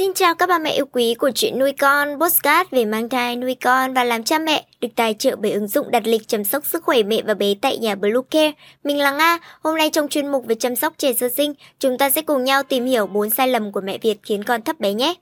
Xin chào các bà mẹ yêu quý của chuyện nuôi con, postcard về mang thai, nuôi con và làm cha mẹ, được tài trợ bởi ứng dụng đặt lịch chăm sóc sức khỏe mẹ và bé tại nhà Bluecare. Mình là Nga, hôm nay trong chuyên mục về chăm sóc trẻ sơ sinh, chúng ta sẽ cùng nhau tìm hiểu 4 sai lầm của mẹ Việt khiến con thấp bé nhé.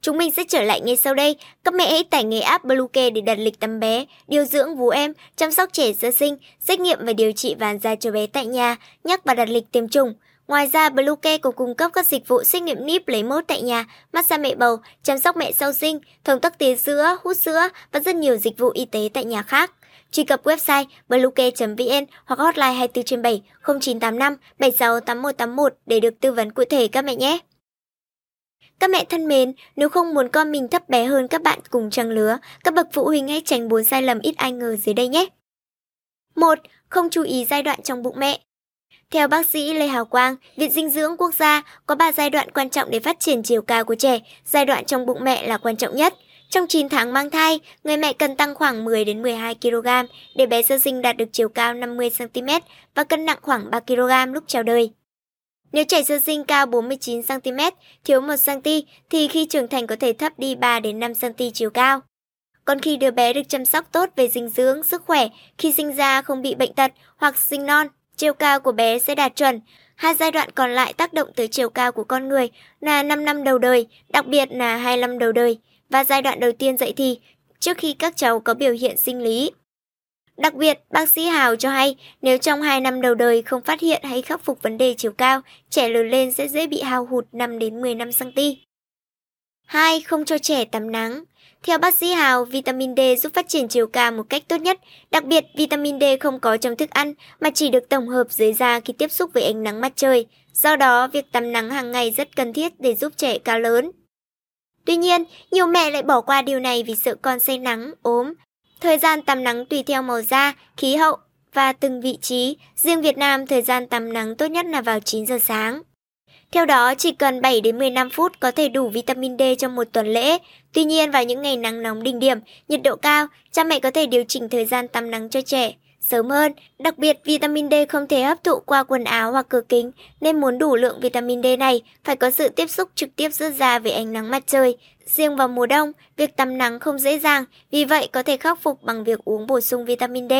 Chúng mình sẽ trở lại ngay sau đây. Các mẹ hãy tải ngay app Bluecare để đặt lịch tắm bé, điều dưỡng vú em, chăm sóc trẻ sơ sinh, xét nghiệm và điều trị vàng da cho bé tại nhà, nhắc và đặt lịch tiêm chủng. Ngoài ra, Bluecare cũng cung cấp các dịch vụ xét nghiệm níp lấy mẫu tại nhà, massage mẹ bầu, chăm sóc mẹ sau sinh, thông tắc tía sữa, hút sữa và rất nhiều dịch vụ y tế tại nhà khác. Truy cập website bluecare.vn hoặc hotline 24 trên 7 0985 76 8181 để được tư vấn cụ thể các mẹ nhé. Các mẹ thân mến, nếu không muốn con mình thấp bé hơn các bạn cùng trang lứa, các bậc phụ huynh hãy tránh bốn sai lầm ít ai ngờ dưới đây nhé. 1. Không chú ý giai đoạn trong bụng mẹ. Theo bác sĩ Lê Hào Quang, Viện Dinh dưỡng Quốc gia có 3 giai đoạn quan trọng để phát triển chiều cao của trẻ. Giai đoạn trong bụng mẹ là quan trọng nhất. Trong 9 tháng mang thai, người mẹ cần tăng khoảng 10 đến 12 kg để bé sơ sinh đạt được chiều cao 50 cm và cân nặng khoảng 3 kg lúc chào đời. Nếu trẻ sơ sinh cao 49 cm, thiếu 1 cm thì khi trưởng thành có thể thấp đi 3 đến 5 cm chiều cao. Còn khi đứa bé được chăm sóc tốt về dinh dưỡng, sức khỏe, khi sinh ra không bị bệnh tật hoặc sinh non, chiều cao của bé sẽ đạt chuẩn. Hai giai đoạn còn lại tác động tới chiều cao của con người là 5 năm đầu đời, đặc biệt là 2 năm đầu đời, và giai đoạn đầu tiên dậy thì, trước khi các cháu có biểu hiện sinh lý. Đặc biệt, bác sĩ Hào cho hay nếu trong 2 năm đầu đời không phát hiện hay khắc phục vấn đề chiều cao, trẻ lớn lên sẽ dễ bị hao hụt 5 đến 15 cm. 2. Không cho trẻ tắm nắng. Theo bác sĩ Hào, vitamin D giúp phát triển chiều cao một cách tốt nhất. Đặc biệt, vitamin D không có trong thức ăn mà chỉ được tổng hợp dưới da khi tiếp xúc với ánh nắng mặt trời. Do đó, việc tắm nắng hàng ngày rất cần thiết để giúp trẻ cao lớn. Tuy nhiên, nhiều mẹ lại bỏ qua điều này vì sợ con say nắng, ốm. Thời gian tắm nắng tùy theo màu da, khí hậu và từng vị trí. Riêng Việt Nam, thời gian tắm nắng tốt nhất là vào 9 giờ sáng. Theo đó, chỉ cần 7 đến 15 phút có thể đủ vitamin D trong một tuần lễ. Tuy nhiên, vào những ngày nắng nóng đỉnh điểm, nhiệt độ cao, cha mẹ có thể điều chỉnh thời gian tắm nắng cho trẻ sớm hơn. Đặc biệt, vitamin D không thể hấp thụ qua quần áo hoặc cửa kính, nên muốn đủ lượng vitamin D này phải có sự tiếp xúc trực tiếp giữa da với ánh nắng mặt trời. Riêng vào mùa đông, việc tắm nắng không dễ dàng, vì vậy có thể khắc phục bằng việc uống bổ sung vitamin D.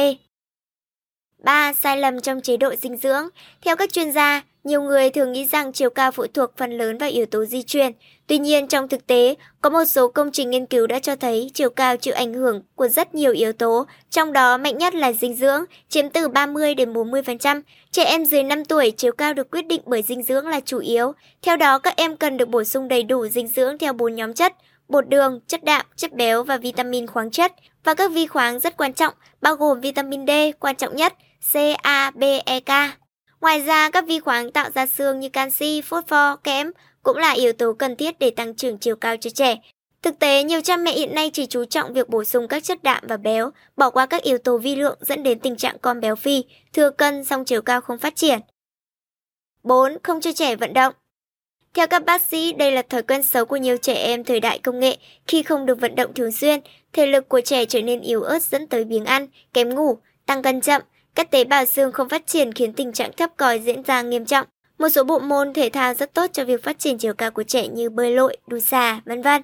3. Sai lầm trong chế độ dinh dưỡng. Theo các chuyên gia, nhiều người thường nghĩ rằng chiều cao phụ thuộc phần lớn vào yếu tố di truyền. Tuy nhiên, trong thực tế, có một số công trình nghiên cứu đã cho thấy chiều cao chịu ảnh hưởng của rất nhiều yếu tố, trong đó mạnh nhất là dinh dưỡng, chiếm từ 30 đến 40%. Trẻ em dưới 5 tuổi chiều cao được quyết định bởi dinh dưỡng là chủ yếu. Theo đó, các em cần được bổ sung đầy đủ dinh dưỡng theo bốn nhóm chất: bột đường, chất đạm, chất béo và vitamin khoáng chất. Và các vi khoáng rất quan trọng, bao gồm vitamin D, quan trọng nhất, C, A, B, E, K. Ngoài ra, các vi khoáng tạo ra xương như canxi, phosphor, kẽm cũng là yếu tố cần thiết để tăng trưởng chiều cao cho trẻ. Thực tế, nhiều cha mẹ hiện nay chỉ chú trọng việc bổ sung các chất đạm và béo, bỏ qua các yếu tố vi lượng dẫn đến tình trạng con béo phì, thừa cân song chiều cao không phát triển. 4. Không cho trẻ vận động Theo các bác sĩ, đây là thói quen xấu của nhiều trẻ em thời đại công nghệ. Khi không được vận động thường xuyên, thể lực của trẻ trở nên yếu ớt dẫn tới biếng ăn, kém ngủ, tăng cân chậm, các tế bào xương không phát triển khiến tình trạng thấp còi diễn ra nghiêm trọng. Một số bộ môn thể thao rất tốt cho việc phát triển chiều cao của trẻ như bơi lội, đu xà, vân vân.